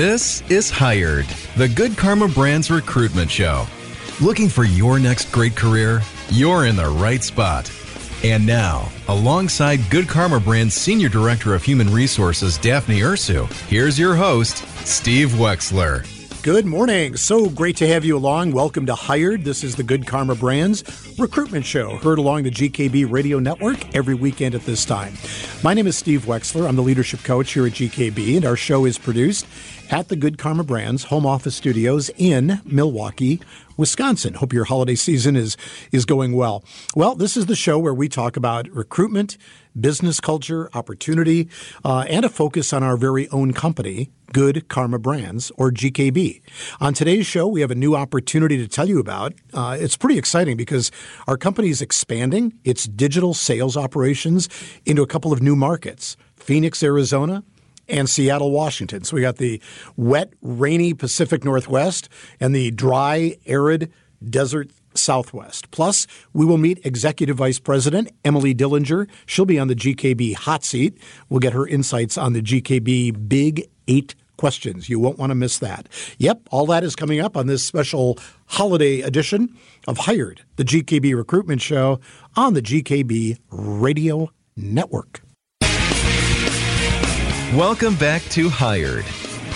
This is Hired, the Good Karma Brands recruitment show. Looking for your next great career? You're in the right spot. And now, alongside Good Karma Brand's Senior Director of Human Resources, Daphne Ursau, here's your host, Steve Wexler. Good morning. So great to have you along. Welcome to Hired. This is the Good Karma Brands recruitment show, heard along the GKB radio network every weekend at this time. My name is Steve Wexler. I'm the leadership coach here at GKB, and our show is produced at the Good Karma Brands home office studios in Milwaukee, Wisconsin. Hope your holiday season is is going well. Well, this is the show where we talk about recruitment, business culture, opportunity, uh, and a focus on our very own company, Good Karma Brands, or GKB. On today's show, we have a new opportunity to tell you about. Uh, it's pretty exciting because our company is expanding its digital sales operations into a couple of new markets Phoenix, Arizona, and Seattle, Washington. So we got the wet, rainy Pacific Northwest and the dry, arid desert Southwest. Plus, we will meet Executive Vice President Emily Dillinger. She'll be on the GKB hot seat. We'll get her insights on the GKB Big Eight questions. You won't want to miss that. Yep, all that is coming up on this special holiday edition of Hired, the GKB recruitment show on the GKB Radio Network. Welcome back to Hired,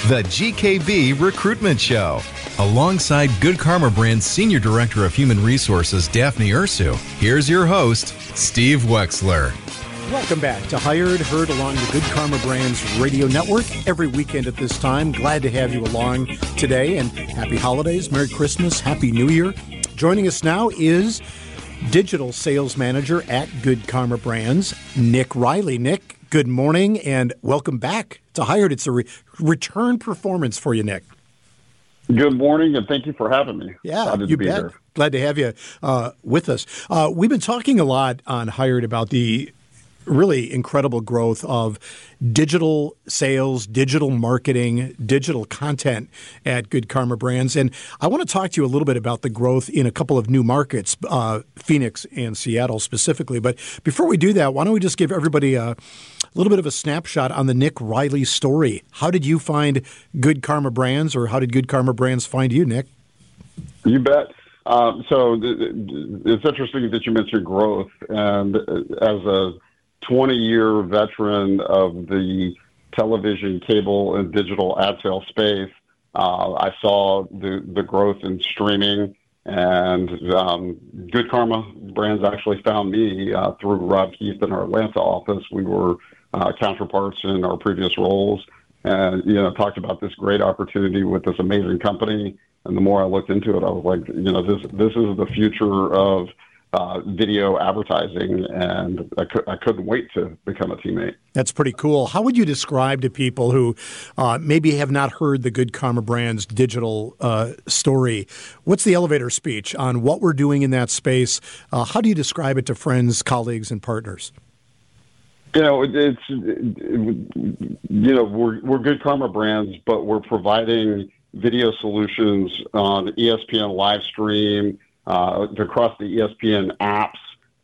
the GKB recruitment show. Alongside Good Karma Brand's Senior Director of Human Resources, Daphne Ursau, here's your host, Steve Wexler. Welcome back to Hired, heard along the Good Karma Brands radio network every weekend at this time. Glad to have you along today and happy holidays, Merry Christmas, Happy New Year. Joining us now is Digital Sales Manager at Good Karma Brands, Nick Riley. Nick, good morning and welcome back to Hired. It's a re- return performance for you, Nick. Good morning, and thank you for having me. Yeah, Glad you bet. Here. Glad to have you uh, with us. Uh, we've been talking a lot on Hired about the really incredible growth of digital sales, digital marketing, digital content at Good Karma Brands. And I want to talk to you a little bit about the growth in a couple of new markets, uh, Phoenix and Seattle specifically. But before we do that, why don't we just give everybody a little bit of a snapshot on the Nick Riley story? How did you find Good Karma Brands, or how did Good Karma Brands find you, Nick? You bet. Um, so it's interesting that you mentioned growth, and as a 20 year veteran of the television, cable, and digital ad sales space. Uh, I saw the, the growth in streaming, and um, Good Karma Brands actually found me uh, through Rob Keith in our Atlanta office. We were uh, counterparts in our previous roles, and you know talked about this great opportunity with this amazing company. And the more I looked into it, I was like, you know, this this is the future of uh, video advertising, and I, cu- I, couldn't wait to become a teammate. That's pretty cool. How would you describe to people who uh, maybe have not heard the Good Karma Brands digital uh, story? What's the elevator speech on what we're doing in that space? Uh, how do you describe it to friends, colleagues, and partners? You know, it's you know we're we're Good Karma Brands, but we're providing video solutions on ESPN live stream uh, across the ESPN apps.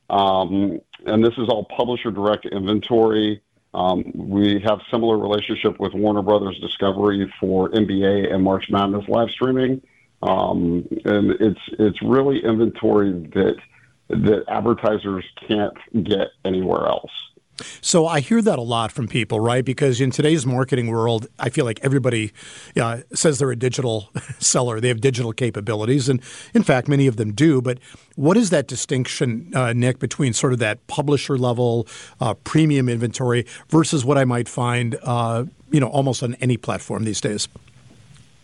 Um, and this is all publisher direct inventory. Um, we have similar relationship with Warner Brothers Discovery for NBA and March Madness live streaming. Um, and it's it's really inventory that that advertisers can't get anywhere else. So I hear that a lot from people, right? Because in today's marketing world, I feel like everybody says they're a digital seller. They have digital capabilities, and in fact, many of them do. But what is that distinction, uh, Nick, between sort of that publisher level uh, premium inventory versus what I might find, uh, you know, almost on any platform these days?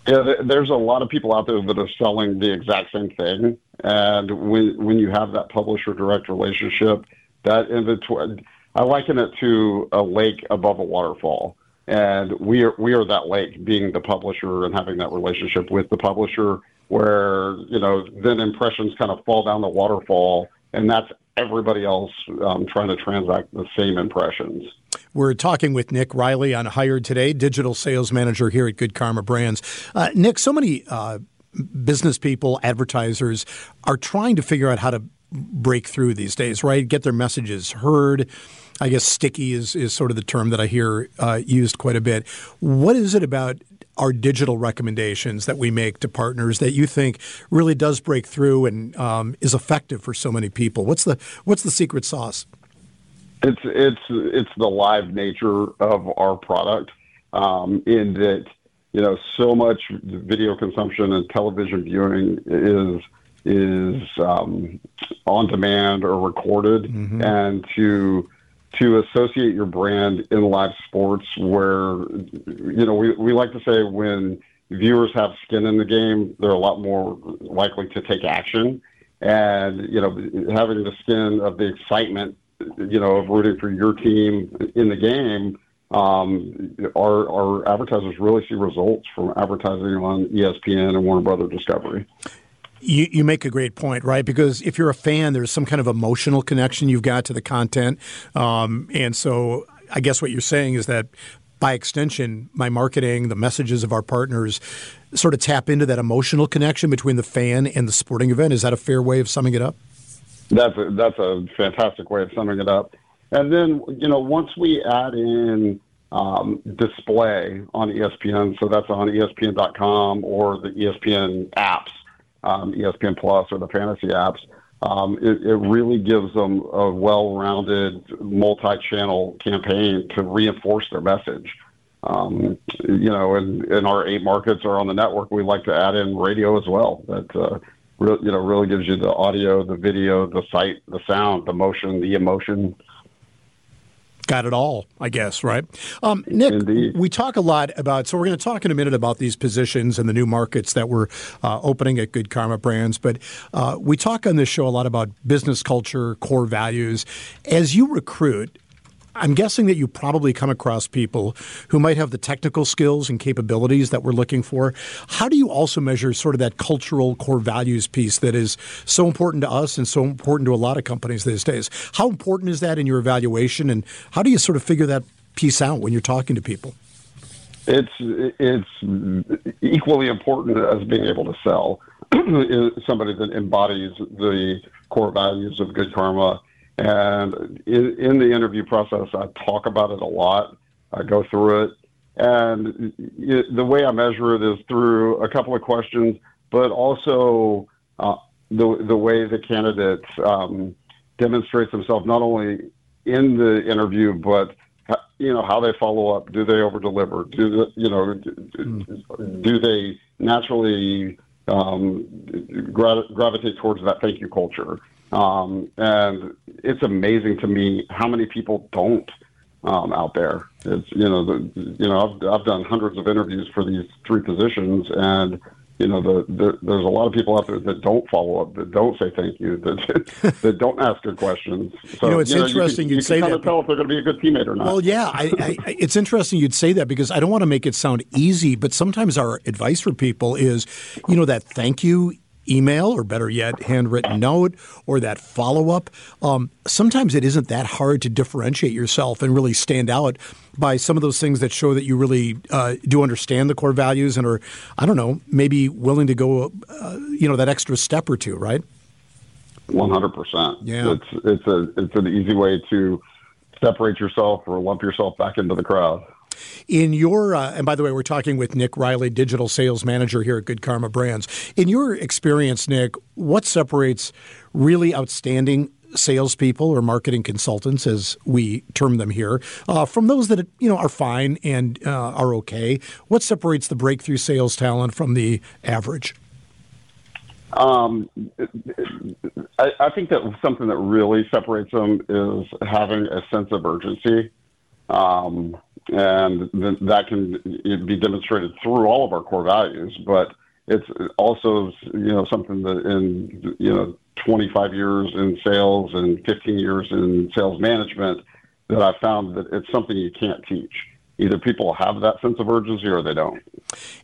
Yeah, there's a lot of people out there that are selling the exact same thing, and when when you have that publisher direct relationship, that inventory I liken it to a lake above a waterfall. And we are, we are that lake, being the publisher and having that relationship with the publisher, where, you know, then impressions kind of fall down the waterfall. And that's everybody else um, trying to transact the same impressions. We're talking with Nick Riley on Hired Today, digital sales manager here at Good Karma Brands. Uh, Nick, so many uh, business people, advertisers are trying to figure out how to break through these days, right? Get their messages heard. I guess sticky is, is sort of the term that I hear uh, used quite a bit. What is it about our digital recommendations that we make to partners that you think really does break through and um, is effective for so many people? What's the what's the secret sauce? It's it's it's the live nature of our product um, in that you know so much video consumption and television viewing is is um, on demand or recorded, mm-hmm. and to to associate your brand in live sports where you know we, we like to say when viewers have skin in the game they're a lot more likely to take action. And you know having the skin of the excitement you know of rooting for your team in the game um, our, our advertisers really see results from advertising on espn and warner brother discovery you, you make a great point, right? Because if you're a fan, there's some kind of emotional connection you've got to the content. Um, and so I guess what you're saying is that by extension, my marketing, the messages of our partners sort of tap into that emotional connection between the fan and the sporting event. Is that a fair way of summing it up? That's a, that's a fantastic way of summing it up. And then, you know, once we add in um, display on ESPN, so that's on ESPN.com or the ESPN apps, um, ESPN Plus or the fantasy apps, um, it, it, really gives them a well-rounded multi-channel campaign to reinforce their message. Um, you know, and, and our eight markets are on the network. We like to add in radio as well. That uh, re- you know really gives you the audio, the video, the sight, the sound, the motion, the emotion got it all, I guess, right? Um, Nick, Indeed. we talk a lot about, so we're going to talk in a minute about these positions and the new markets that we're uh, opening at Good Karma Brands, but uh, we talk on this show a lot about business culture, core values. As you recruit, I'm guessing that you probably come across people who might have the technical skills and capabilities that we're looking for. How do you also measure sort of that cultural core values piece that is so important to us and so important to a lot of companies these days? How important is that in your evaluation, and how do you sort of figure that piece out when you're talking to people? It's it's equally important as being able to sell. Somebody that embodies the core values of good karma and in, in the interview process, I talk about it a lot. I go through it. And it, the way I measure it is through a couple of questions, but also uh, the, the way the candidate um, demonstrates themselves not only in the interview, but you know how they follow up. Do they over deliver? Do the, you know? Do they naturally um, gra- gravitate towards that thank you culture? Um, and it's amazing to me how many people don't um, out there. It's you know the you know I've I've done hundreds of interviews for these three positions, and you know the, the there's a lot of people out there that don't follow up, that don't say thank you, that that don't ask good questions. So, you know, it's you know, interesting you, would say kind that. Of tell if they're going to be a good teammate or not. Well, yeah, I, I, it's interesting you'd say that because I don't want to make it sound easy, but sometimes our advice for people is, you know, that thank you email or better yet, handwritten note or that follow up. Um, sometimes it isn't that hard to differentiate yourself and really stand out by some of those things that show that you really uh, do understand the core values and are, I don't know, maybe willing to go, uh, you know, that extra step or two, right? One hundred percent. Yeah, it's it's a it's an easy way to separate yourself or lump yourself back into the crowd. In your, uh, and by the way, we're talking with Nick Riley, digital sales manager here at Good Karma Brands. In your experience, Nick, what separates really outstanding salespeople or marketing consultants, as we term them here, uh, from those that you know are fine and uh, are okay? What separates the breakthrough sales talent from the average? Um, I, I, think that something that really separates them is having a sense of urgency. Um, and th- that can be demonstrated through all of our core values. But it's also you know something that in you know 25 years in sales and 15 years in sales management that I found that it's something you can't teach either people have that sense of urgency or they don't.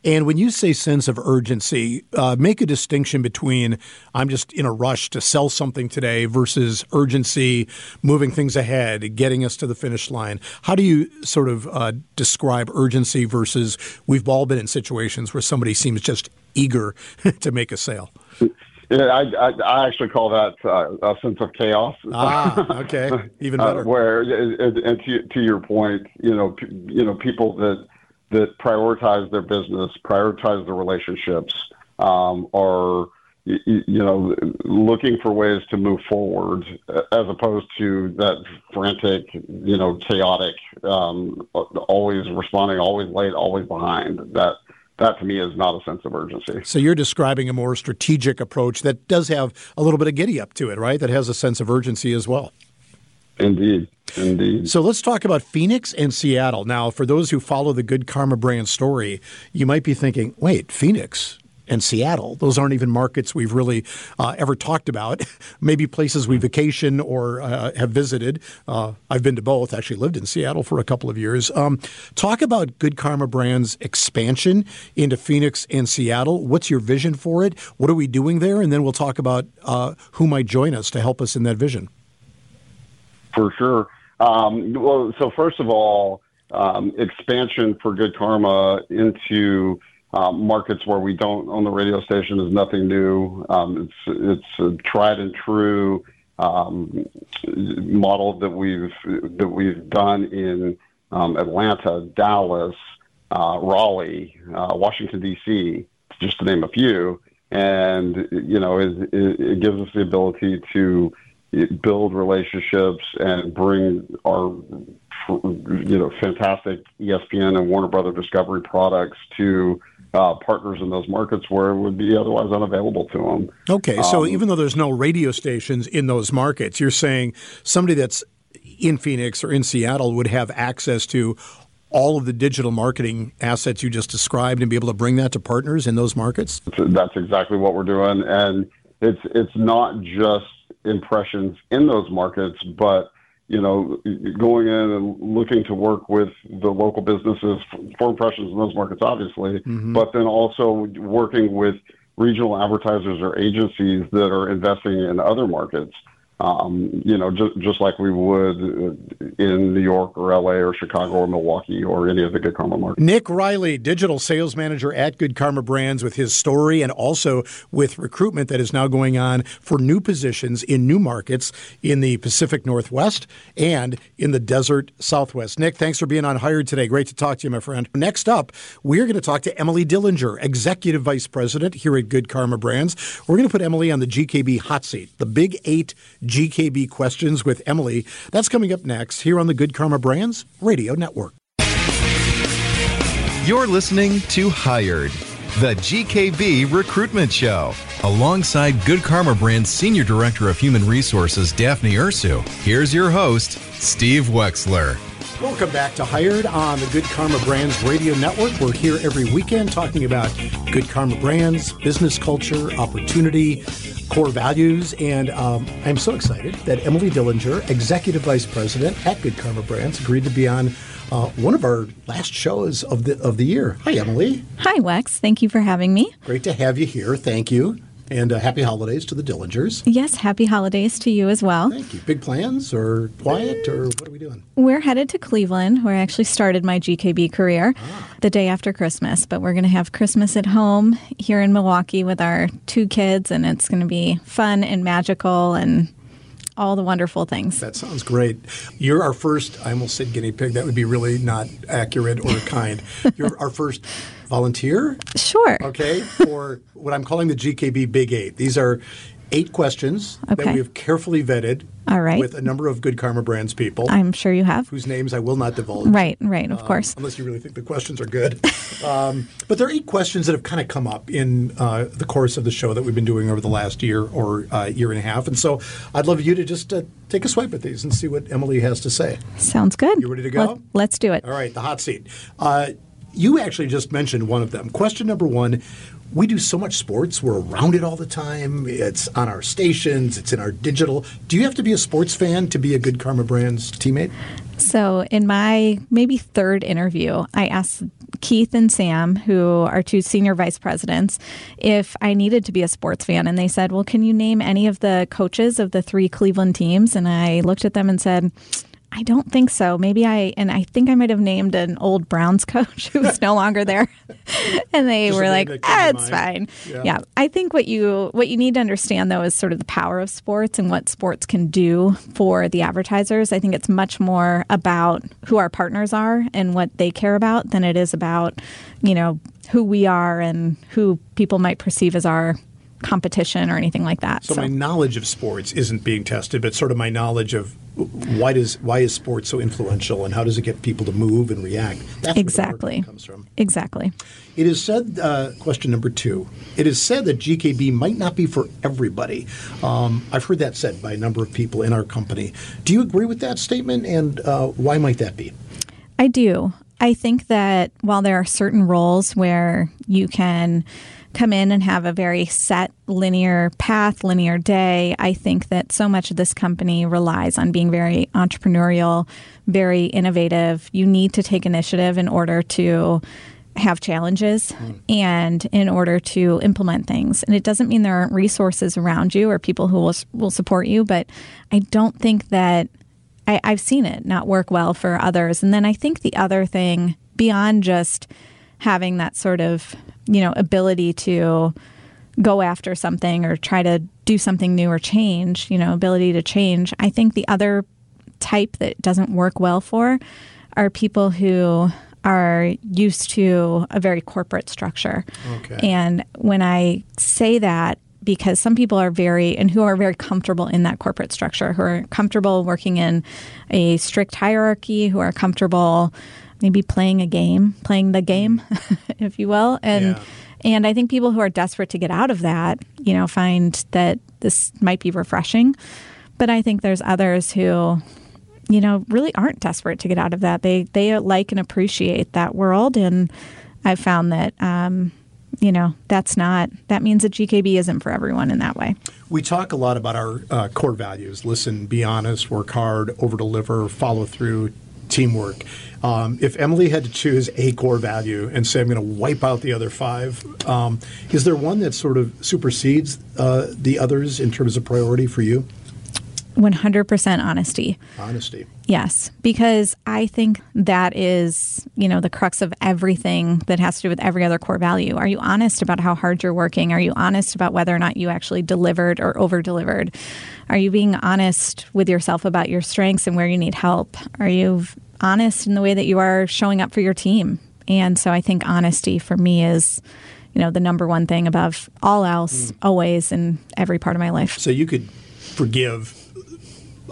And when you say sense of urgency, uh, make a distinction between I'm just in a rush to sell something today versus urgency, moving things ahead, getting us to the finish line. How do you sort of uh, describe urgency versus we've all been in situations where somebody seems just eager to make a sale? Yeah, I, I, I actually call that uh, a sense of chaos. Ah, okay, even uh, better. Uh, where, and to, to your point, you know, you know, people that that prioritize their business, prioritize their relationships, um, are you, you know looking for ways to move forward as opposed to that frantic, you know, chaotic, um, always responding, always late, always behind. That that to me is not a sense of urgency. So you're describing a more strategic approach that does have a little bit of giddy up to it, right? That has a sense of urgency as well. Indeed. Indeed. So let's talk about Phoenix and Seattle. Now, for those who follow the Good Karma brand story, you might be thinking, wait, Phoenix? And Seattle. Those aren't even markets we've really uh, ever talked about. Maybe places we vacation or uh, have visited. Uh, I've been to both. Actually, lived in Seattle for a couple of years. Um, talk about Good Karma Brands expansion into Phoenix and Seattle. What's your vision for it? What are we doing there? And then we'll talk about uh, who might join us to help us in that vision. For sure. Um, well, so first of all, um, expansion for Good Karma into markets where we don't own the radio station is nothing new. Um, it's it's a tried and true um, model that we've that we've done in um, Atlanta, Dallas, uh, Raleigh, uh, Washington D.C., just to name a few. And you know, it, it, it gives us the ability to build relationships and bring our you know fantastic ESPN and Warner Brother Discovery products to uh, partners in those markets where it would be otherwise unavailable to them. Okay, so um, even though there's no radio stations in those markets, you're saying somebody that's in Phoenix or in Seattle would have access to all of the digital marketing assets you just described and be able to bring that to partners in those markets? That's exactly what we're doing, and it's it's not just impressions in those markets, but you know, going in and looking to work with the local businesses for impressions in those markets, obviously, mm-hmm. but then also working with regional advertisers or agencies that are investing in other markets um, you know, just, just like we would in New York or LA or Chicago or Milwaukee or any of the Good Karma markets. Nick Riley, digital sales manager at Good Karma Brands, with his story and also with recruitment that is now going on for new positions in new markets in the Pacific Northwest and in the desert Southwest. Nick, thanks for being on Hired today. Great to talk to you, my friend. Next up, we're going to talk to Emily Dillinger, Executive Vice President here at Good Karma Brands. We're going to put Emily on the GKB hot seat, the Big Eight GKB questions with Emily. That's coming up next here on the Good Karma Brands Radio Network. You're listening to Hired, the GKB recruitment show. Alongside Good Karma Brand's Senior Director of Human Resources, Daphne Ursau, here's your host, Steve Wexler. Welcome back to Hired on the Good Karma Brands Radio Network. We're here every weekend talking about Good Karma Brands, business culture, opportunity, core values. And um, I'm so excited that Emily Dillinger, Executive Vice President at Good Karma Brands, agreed to be on uh, one of our last shows of the of the year. Hi, Emily. Hi, Wex. Thank you for having me. Great to have you here. Thank you. And uh, happy holidays to the Dillingers. Yes, happy holidays to you as well. Thank you. Big plans or quiet or what are we doing? We're headed to Cleveland, where I actually started my GKB career ah. the day after Christmas. But we're going to have Christmas at home here in Milwaukee with our two kids, and it's going to be fun and magical and all the wonderful things. That sounds great. You're our first, I almost said guinea pig. That would be really not accurate or kind. You're our first volunteer. Sure. Okay. For what I'm calling the GKB Big Eight. These are eight questions okay. that we have carefully vetted all right. with a number of good Karma Brands people. I'm sure you have. Whose names I will not divulge. Right, right, of um, course. Unless you really think the questions are good. um, but there are eight questions that have kind of come up in uh, the course of the show that we've been doing over the last year or uh, year and a half. And so I'd love you to just uh, take a swipe at these and see what Emily has to say. Sounds good. You ready to go? Let, us do it. All right, the hot seat. Uh, you actually just mentioned one of them. Question number one we do so much sports. We're around it all the time. It's on our stations, it's in our digital. Do you have to be a sports fan to be a good Karma Brands teammate? So, in my maybe third interview, I asked Keith and Sam, who are two senior vice presidents, if I needed to be a sports fan. And they said, Well, can you name any of the coaches of the three Cleveland teams? And I looked at them and said, I don't think so. Maybe I and I think I might have named an old Browns coach who's no longer there, and they Just were like, ah, "It's fine." Yeah. Yeah. I think what you what you need to understand though is sort of the power of sports and what sports can do for the advertisers. I think it's much more about who our partners are and what they care about than it is about you know who we are and who people might perceive as our competition or anything like that. So, my knowledge of sports isn't being tested, but sort of my knowledge of why does why is sports so influential and how does it get people to move and react? That's exactly comes from. exactly. It is said, uh, question number two, it is said that GKB might not be for everybody. Um, I've heard that said by a number of people in our company. Do you agree with that statement, and uh, why might that be? I do. I think that while there are certain roles where you can come in and have a very set linear path, linear day, I think that so much of this company relies on being very entrepreneurial, very innovative. You need to take initiative in order to have challenges hmm. and in order to implement things. And it doesn't mean there aren't resources around you or people who will, will support you, but I don't think that I, I've seen it not work well for others. And then I think the other thing beyond just having that sort of, you know, ability to go after something or try to do something new or change, you know, ability to change, I think the other type that doesn't work well for are people who are used to a very corporate structure. Okay. And when I say that, because some people are very and who are very comfortable in that corporate structure, who are comfortable working in a strict hierarchy, who are comfortable maybe playing a game, playing the game, if you will. And Yeah. and I think people who are desperate to get out of that, you know, find that this might be refreshing. But I think there's others who, you know, really aren't desperate to get out of that. They they like and appreciate that world, and I've found that, um, you know, that's not that means that GKB isn't for everyone in that way. We talk a lot about our uh, core values listen, be honest, work hard, over deliver, follow through, teamwork. Um, if Emily had to choose a core value and say, I'm going to wipe out the other five, um, is there one that sort of supersedes uh, the others in terms of priority for you? 100% honesty. Honesty. Yes, because I think that is, you know, the crux of everything that has to do with every other core value. Are you honest about how hard you're working? Are you honest about whether or not you actually delivered or over delivered? Are you being honest with yourself about your strengths and where you need help? Are you honest in the way that you are showing up for your team? And so I think honesty for me is, you know, the number one thing above all else, mm. always in every part of my life. So you could forgive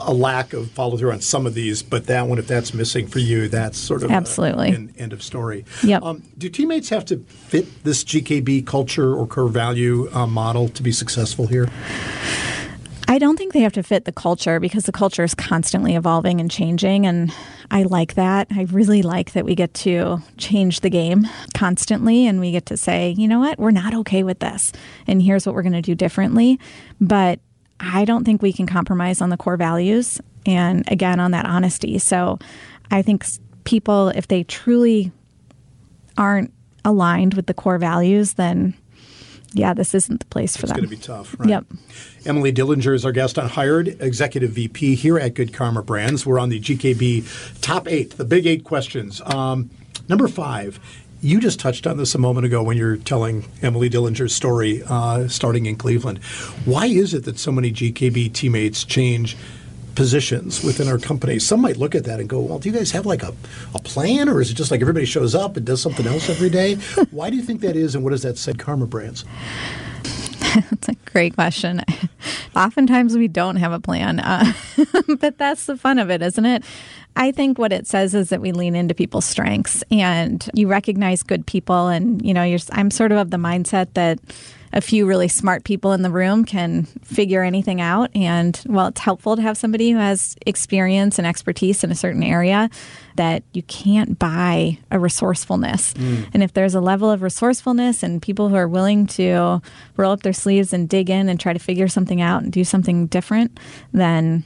a lack of follow through on some of these, but that one, if that's missing for you, that's sort of a- Absolutely. an end of story. Yep. Um, do teammates have to fit this GKB culture or core value uh, model to be successful here? I don't think they have to fit the culture because the culture is constantly evolving and changing. And I like that. I really like that we get to change the game constantly and we get to say, you know what, we're not okay with this. And here's what we're going to do differently. But I don't think we can compromise on the core values and again on that honesty. So I think people, if they truly aren't aligned with the core values, then yeah, this isn't the place for It's them. going to be tough, right? Yep. Emily Dillinger is our guest on Hired, Executive VP here at Good Karma Brands. We're on the GKB Top Eight, the Big Eight questions. Um, number five, you just touched on this a moment ago when you're telling Emily Dillinger's story uh, starting in Cleveland. Why is it that so many GKB teammates change positions within our company? Some might look at that and go, well, do you guys have like a, a plan or is it just like everybody shows up and does something else every day? Why do you think that is and what does that say Karma Brands? That's a great question. Oftentimes we don't have a plan, uh, but that's the fun of it, isn't it? I think what it says is that we lean into people's strengths and you recognize good people. And, you know, you're, I'm sort of of the mindset that a few really smart people in the room can figure anything out. And while it's helpful to have somebody who has experience and expertise in a certain area, that you can't buy a resourcefulness. Mm. And if there's a level of resourcefulness and people who are willing to roll up their sleeves and dig in and try to figure something out and do something different, then,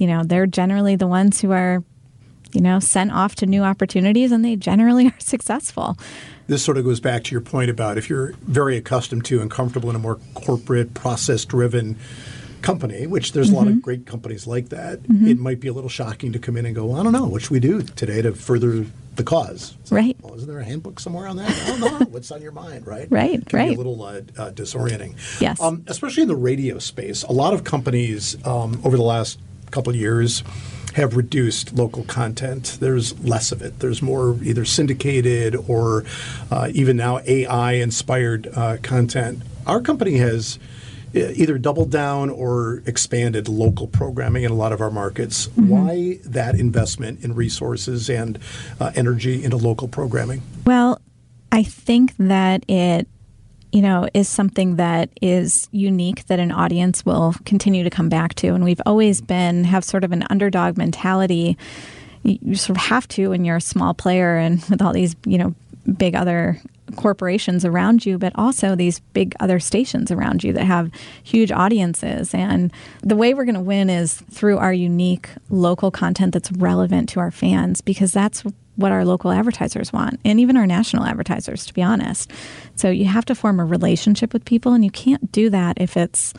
you know, they're generally the ones who are, you know, sent off to new opportunities and they generally are successful. This sort of goes back to your point about if you're very accustomed to and comfortable in a more corporate, process driven company, which there's a lot of great companies like that, it might be a little shocking to come in and go, well, I don't know, what should we do today to further the cause? It's like, Right. well, isn't there a handbook somewhere on that? I don't know. What's on your mind, right? Right, Can Be a little uh, uh, disorienting. Yes. Um, especially in the radio space, a lot of companies um, over the last couple of years have reduced local content. There's less of it. There's more either syndicated or uh, even now AI inspired uh, content. Our company has either doubled down or expanded local programming in a lot of our markets. Why that investment in resources and uh, energy into local programming? Well, I think that it, you know, is something that is unique that an audience will continue to come back to. And we've always been, have sort of an underdog mentality. You, sort of have to when you're a small player and with all these, you know, big other corporations around you, but also these big other stations around you that have huge audiences. And the way we're going to win is through our unique local content that's relevant to our fans because that's what our local advertisers want and even our national advertisers, to be honest. So you have to form a relationship with people, and you can't do that if it's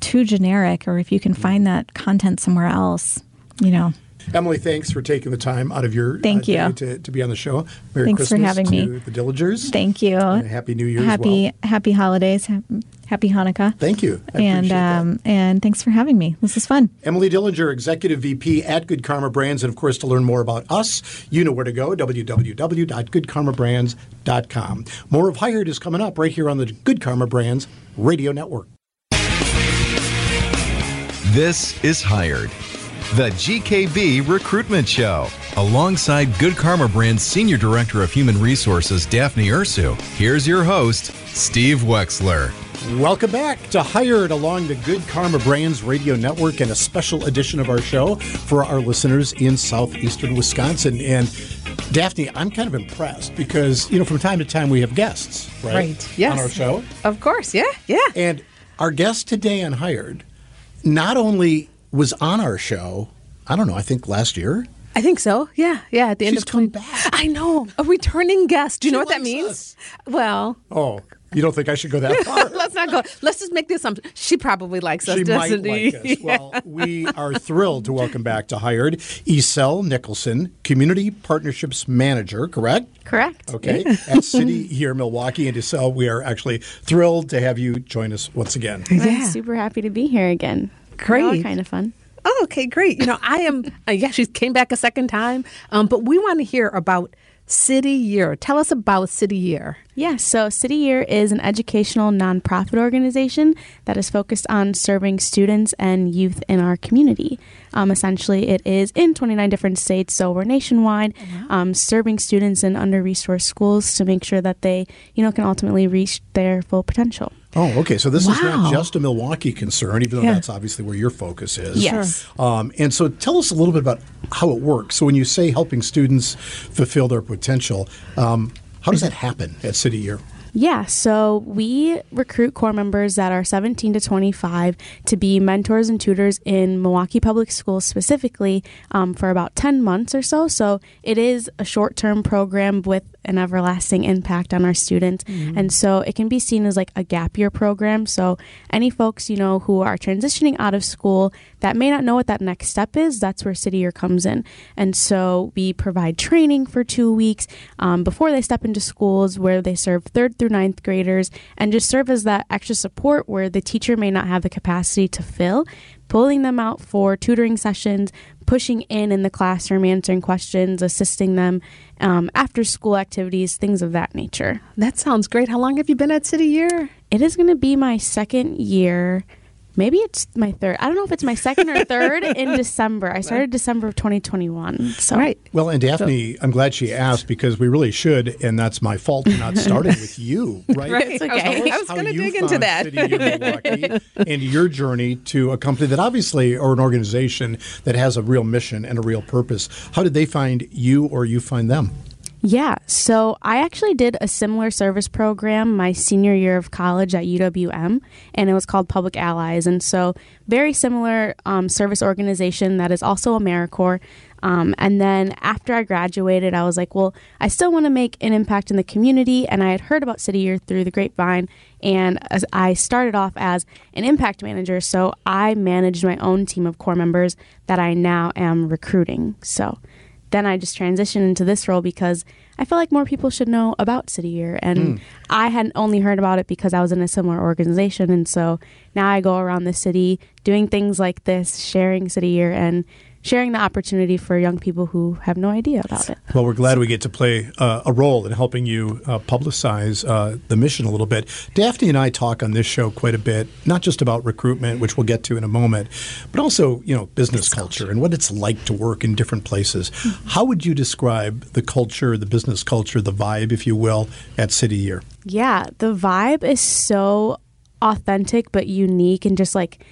too generic or if you can find that content somewhere else, you know. Emily, thanks for taking the time out of your Thank uh, you. day to, to be on the show. Merry Thanks for having to me. the Dillingers. Thank you. And Happy New Year as Happy well. Happy holidays. Happy Hanukkah. Thank you. I and appreciate that. um, and thanks for having me. This is fun. Emily Dillinger, Executive VP at Good Karma Brands. And of course, to learn more about us, you know where to go www.goodkarmabrands.com. More of Hired is coming up right here on the Good Karma Brands Radio Network. This is Hired, the GKB Recruitment Show. Alongside Good Karma Brand's Senior Director of Human Resources, Daphne Ursau, here's your host, Steve Wexler. Welcome back to Hired along the Good Karma Brands Radio Network and a special edition of our show for our listeners in southeastern Wisconsin. And Daphne, I'm kind of impressed because, you know, from time to time we have guests, right? Right, yes. On our show. Of course, yeah, yeah. And our guest today on Hired not only was on our show, I don't know, I think last year. I think so. Yeah, yeah. At the end She's of come 20 back. I know a returning guest. Do you She know what that means? us. Well, Oh, you don't think I should go that far? let's not go. Let's just make the assumption she probably likes us, She might doesn't like he? us. Well, we are thrilled to welcome back to Hired Esel Nicholson, Community Partnerships Manager, correct? Correct. Okay, at City Year, Milwaukee. And Esel, we are actually thrilled to have you join us once again. I'm super happy to be here again. Great. kind of fun. Oh, okay, great. You know, I am. Uh, yeah, she came back a second time, um, but we want to hear about City Year. Tell us about City Year. Yeah, so City Year is an educational nonprofit organization that is focused on serving students and youth in our community. Um, essentially, it is in 29 different states, so we're nationwide, um, serving students in under-resourced schools to make sure that they, you know, can ultimately reach their full potential. Oh, okay. So this is not just a Milwaukee concern, even though Yeah. that's obviously where your focus is. Yes. Um, and so tell us a little bit about how it works. So when you say helping students fulfill their potential, um, how does that happen at City Year? Yeah, so we recruit corps members that are 17 to 25 to be mentors and tutors in Milwaukee Public Schools specifically um, for about 10 months or so. So it is a short term program with an everlasting impact on our students. And so it can be seen as like a gap year program. So any folks, you know, who are transitioning out of school that may not know what that next step is, that's where City Year comes in. And so we provide training for two weeks um, before they step into schools where they serve third through ninth graders and just serve as that extra support where the teacher may not have the capacity to fill, pulling them out for tutoring sessions, pushing in in the classroom, answering questions, assisting them um, after school activities, things of that nature. That sounds great. How long have you been at City Year? It is going to be my second year. Maybe it's my third. I don't know if it's my second or third in December. I started December of 2021. So Right. Well, and Daphne, I'm glad she asked because we really should, and that's my fault for not starting with you, right? Right. It's I was- okay. I was going to you dig into that. City Year Milwaukee and your journey to a company that obviously, or an organization that has a real mission and a real purpose. How did they find you, or you find them? Yeah, so I actually did a similar service program my senior year of college at UWM, and it was called Public Allies. And so, very similar um, service organization that is also AmeriCorps. Um, and then after I graduated, I was like, well, I still want to make an impact in the community. And I had heard about City Year through the grapevine. And I started off as an impact manager. So I managed my own team of corps members that I now am recruiting. So then I just transitioned into this role because I feel like more people should know about City Year. And mm. I hadn't only heard about it because I was in a similar organization. And so now I go around the city doing things like this, sharing City Year and sharing the opportunity for young people who have no idea about it. Well, we're glad we get to play uh, a role in helping you uh, publicize uh, the mission a little bit. Daphne and I talk on this show quite a bit, not just about recruitment, which we'll get to in a moment, but also you know business culture, culture and what it's like to work in different places. Mm-hmm. How would you describe the culture, the business culture, the vibe, if you will, at City Year? Yeah, the vibe is so authentic but unique and just like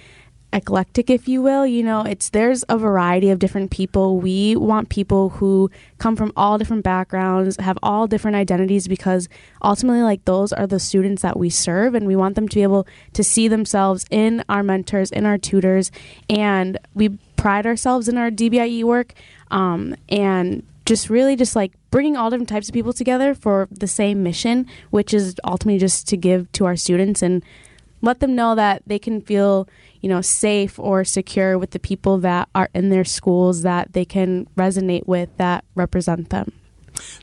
eclectic if you will. You know it's there's a variety of different people. We want people who come from all different backgrounds have all different identities because ultimately like those are the students that we serve and we want them to be able to see themselves in our mentors in our tutors and we pride ourselves in our dbie work um, and just really just like bringing all different types of people together for the same mission which is ultimately just to give to our students and let them know that they can feel you know, safe or secure with the people that are in their schools that they can resonate with that represent them.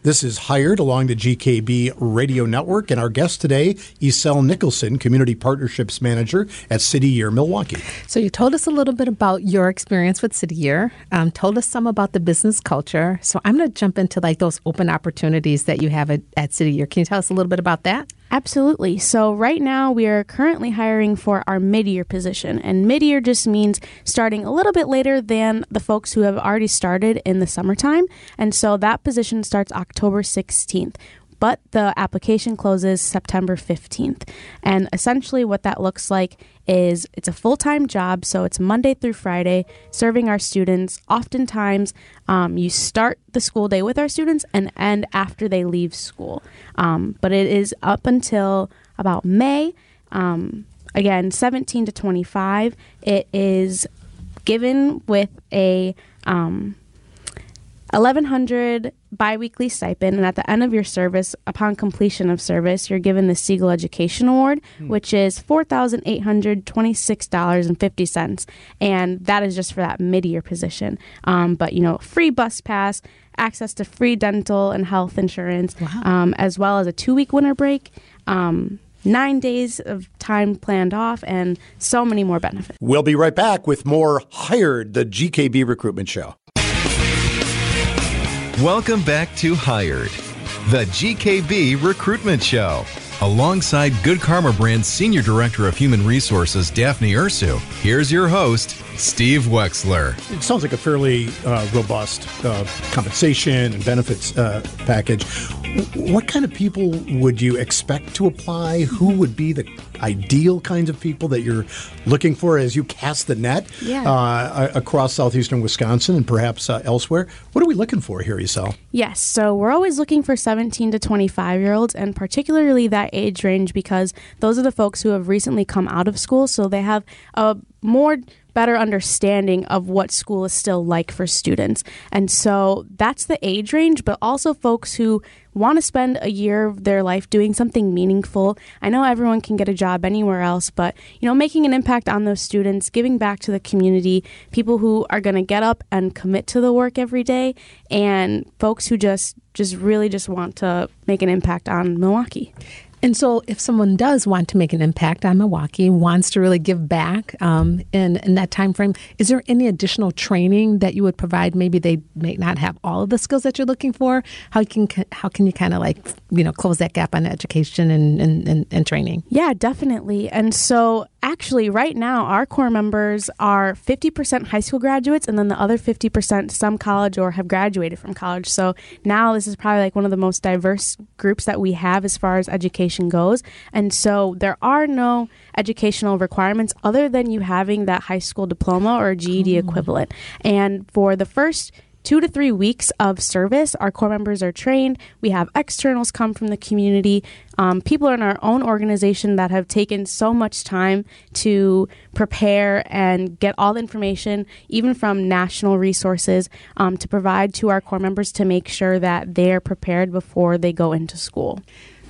This is Hired along the GKB radio network, and our guest today, Isel Nicholson, Community Partnerships Manager at City Year Milwaukee. So, you told us a little bit about your experience with City Year, um, told us some about the business culture. So, I'm going to jump into like those open opportunities that you have at, at City Year. Can you tell us a little bit about that? Absolutely. So, right now we are currently hiring for our mid year position. And mid year just means starting a little bit later than the folks who have already started in the summertime. And so that position starts October 16th but the application closes September 15th. And essentially, what that looks like is it's a full time job, so it's Monday through Friday, serving our students. Oftentimes, um, you start the school day with our students and end after they leave school. Um, but it is up until about May. Um, again, 17 to 25. It is given with a um, 1100 biweekly stipend and at the end of your service upon completion of service you're given the Segal Education Award hmm. which is $4,826.50 and that is just for that mid-year position um, but you know free bus pass access to free dental and health insurance wow. um, as well as a two-week winter break um, nine days of time planned off, and so many more benefits. We'll be right back with more Hired, the GKB recruitment show. Welcome back to Hired, the GKB recruitment show. Alongside Good Karma Brand's Senior Director of Human Resources, Daphne Ursau, here's your host, Steve Wexler. It sounds like a fairly uh, robust uh, compensation and benefits uh, package. What kind of people would you expect to apply? Who would be the ideal kinds of people that you're looking for as you cast the net yeah. Uh, across southeastern Wisconsin and perhaps uh, elsewhere? What are we looking for here, Isel? Yes, so we're always looking for 17 to 25 year olds, and particularly that age range because those are the folks who have recently come out of school, so they have a more better understanding of what school is still like for students. And so that's the age range, but also folks who want to spend a year of their life doing something meaningful. I know everyone can get a job anywhere else, but you know, making an impact on those students, giving back to the community, people who are going to get up and commit to the work every day, and folks who just just really just want to make an impact on Milwaukee. And so, if someone does want to make an impact on Milwaukee, wants to really give back um, in in that time frame, is there any additional training that you would provide? Maybe they may not have all of the skills that you're looking for. How can how can you kind of like you know close that gap on education and, and, and, and training? Yeah, definitely. And so, actually, right now, our corps members are 50% high school graduates, and then the other 50% some college or have graduated from college. So now this is probably like one of the most diverse groups that we have as far as education goes. And so there are no educational requirements other than you having that high school diploma or GED oh. equivalent. And for the first two to three weeks of service. Our corps members are trained. We have externals come from the community. Um, people in our own organization that have taken so much time to prepare and get all the information, even from national resources, um, to provide to our corps members to make sure that they're prepared before they go into school.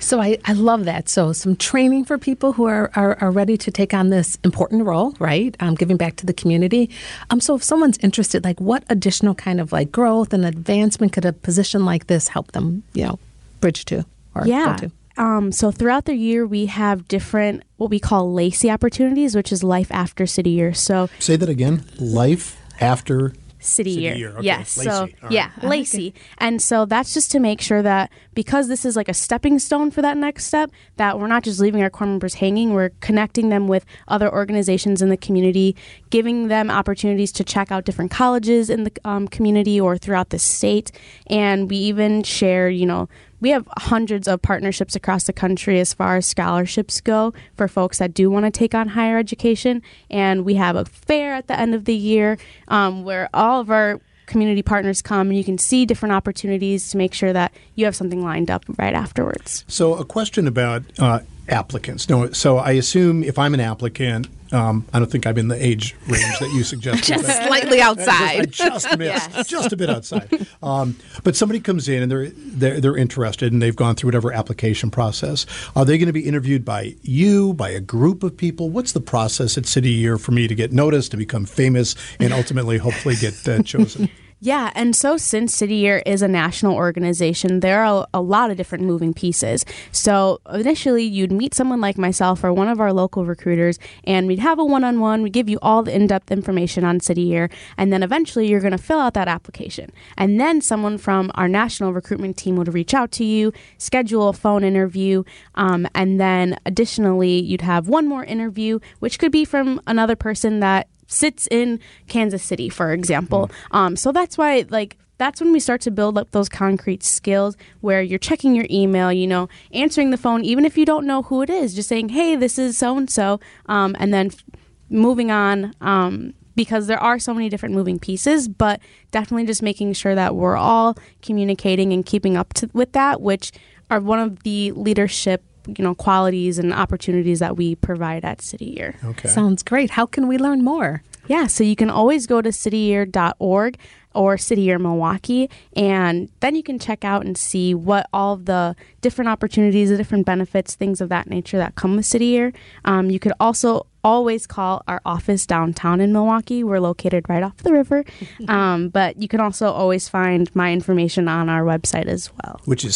So I, I love that. So some training for people who are, are, are ready to take on this important role, right? Um, giving back to the community. Um, so if someone's interested, like what additional kind of like growth and advancement could a position like this help them, you know, bridge to or yeah. go to? Um, so throughout the year, we have different what we call LACY opportunities, which is life after city year. So Say that again. Life after city, City year. year, okay. Yes. Lacey, So all right. yeah, Lacey. And so that's just to make sure that because this is like a stepping stone for that next step, that we're not just leaving our corps members hanging. We're connecting them with other organizations in the community, giving them opportunities to check out different colleges in the um, community or throughout the state. And we even share, you know, we have hundreds of partnerships across the country as far as scholarships go for folks that do want to take on higher education. And we have a fair at the end of the year um, where all of our community partners come and you can see different opportunities to make sure that you have something lined up right afterwards. So, a question about uh, applicants. No, so I assume if I'm an applicant, um, I don't think I'm in the age range that you suggested. Just slightly outside. just missed, just a bit outside. Um, but somebody comes in and they're, they're they're interested and they've gone through whatever application process. Are they going to be interviewed by you, by a group of people? What's the process at City Year for me to get noticed, to become famous, and ultimately, hopefully, get uh, chosen? Yeah, and so since City Year is a national organization, there are a lot of different moving pieces. So initially, you'd meet someone like myself or one of our local recruiters, and we'd have a one on one. We give you all the in depth information on City Year, and then eventually you're going to fill out that application. And then someone from our national recruitment team would reach out to you, schedule a phone interview, um, and then additionally, you'd have one more interview, which could be from another person that sits in Kansas City, for example. Um, so that's why, like, that's when we start to build up those concrete skills where you're checking your email, you know, answering the phone, even if you don't know who it is, just saying, hey, this is so and so, and then f- moving on. Um, because there are so many different moving pieces, but definitely just making sure that we're all communicating and keeping up to, with that, which are one of the leadership, you know, qualities and opportunities that we provide at City Year. Okay. Sounds great. How can we learn more? Yeah, so you can always go to cityyear.org or City Year Milwaukee, and then you can check out and see what all of the different opportunities, the different benefits, things of that nature that come with City Year. Um, you could also always call our office downtown in Milwaukee. We're located right off the river, um, but you can also always find my information on our website as well. Which is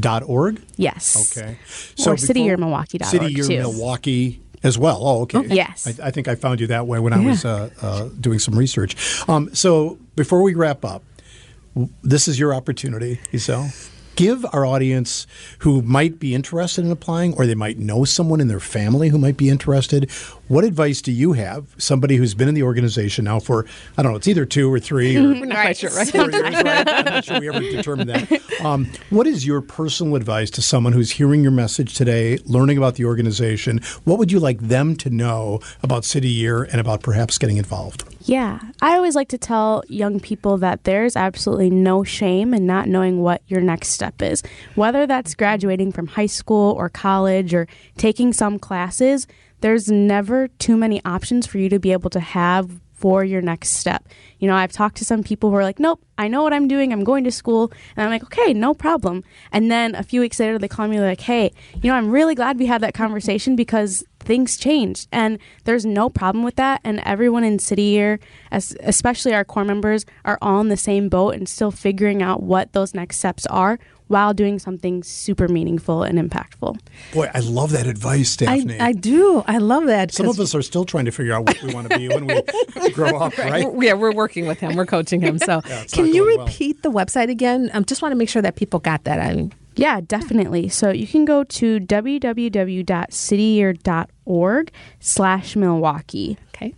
cityyear.org? Yes. Okay. Or cityyearmilwaukee.org, City Year. Milwaukee as well. Oh, okay. yes. I, I think I found you that way when I was uh, uh, doing some research. Um, so before we wrap up, this is your opportunity, Isel. Give our audience who might be interested in applying, or they might know someone in their family who might be interested. What advice do you have? Somebody who's been in the organization now for I don't know, it's either two or three or We're not quite sure, right? four years, right? I'm not sure we ever determined that. Um, what is your personal advice to someone who's hearing your message today, learning about the organization? What would you like them to know about City Year and about perhaps getting involved? Yeah, I always like to tell young people that there's absolutely no shame in not knowing what your next step is. Whether that's graduating from high school or college or taking some classes, there's never too many options for you to be able to have for your next step. You know, I've talked to some people who are like, nope, I know what I'm doing. I'm going to school. And I'm like, okay, no problem. And then a few weeks later, they call me like, hey, you know, I'm really glad we had that conversation because things changed. And there's no problem with that. And everyone in City Year, as, especially our corps members, are all in the same boat and still figuring out what those next steps are while doing something super meaningful and impactful. Boy, I love that advice, I, Daphne. I do. I love that. some of us are still trying to figure out what we want to be when we grow up, right? We're- Yeah, we're working with him. We're coaching him. So, it's can you going well. repeat the website again? I um, just want to make sure that people got that. I mean, Yeah, definitely. So you can go to www.cityyear.org slash Milwaukee. okay.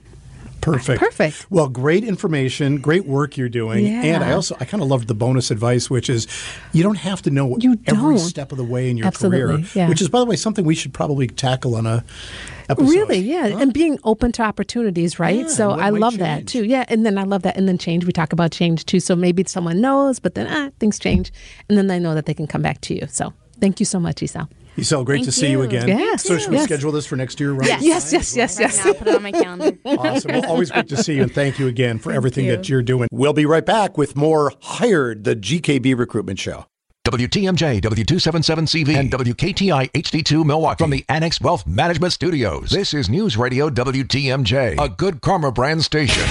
Perfect. Perfect. Well, great information, great work you're doing. Yeah. And I also I kind of loved the bonus advice, which is you don't have to know You every don't. step of the way in your Absolutely, career. yeah. Which is by the way something we should probably tackle on a episode. Really, yeah, and being open to opportunities, right? Yeah, so I love that too. Yeah, and then I love that, and then change. We talk about change too. So maybe someone knows, but then ah, things change, and then they know that they can come back to you. So thank you so much, Isel. Isel, great Thank to see you you. again. Yes, So should we yes. schedule this for next year? Right? Yes. Yes, yes, yes, Right yes. now, put it on my calendar. Awesome. Well, always great to see you, and thank you again for everything you. that you're doing. We'll be right back with more Hired, the GKB recruitment show. WTMJ, W277CV, and WKTI HD2 Milwaukee from the Annex Wealth Management Studios. This is News Radio WTMJ, a good karma brand station.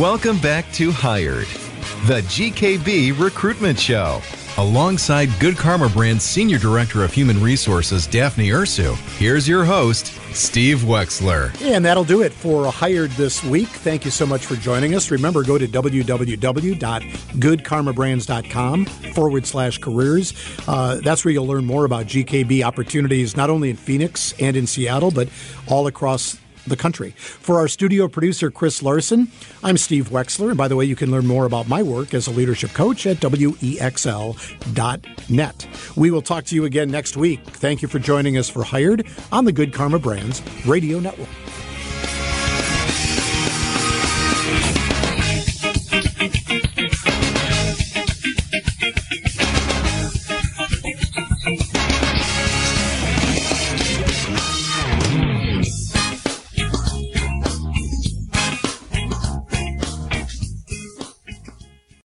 Welcome back to Hired, the GKB recruitment show. Alongside Good Karma Brand's Senior Director of Human Resources, Daphne Ursau, here's your host, Steve Wexler. And that'll do it for Hired this week. Thank you so much for joining us. Remember, go to www.goodkarmabrands.com forward slash careers. Uh, that's where you'll learn more about GKB opportunities, not only in Phoenix and in Seattle, but all across the country. For our studio producer, Chris Larson, I'm Steve Wexler. And by the way, you can learn more about my work as a leadership coach at wexl.net. We will talk to you again next week. Thank you for joining us for Hired on the Good Karma Brands Radio Network.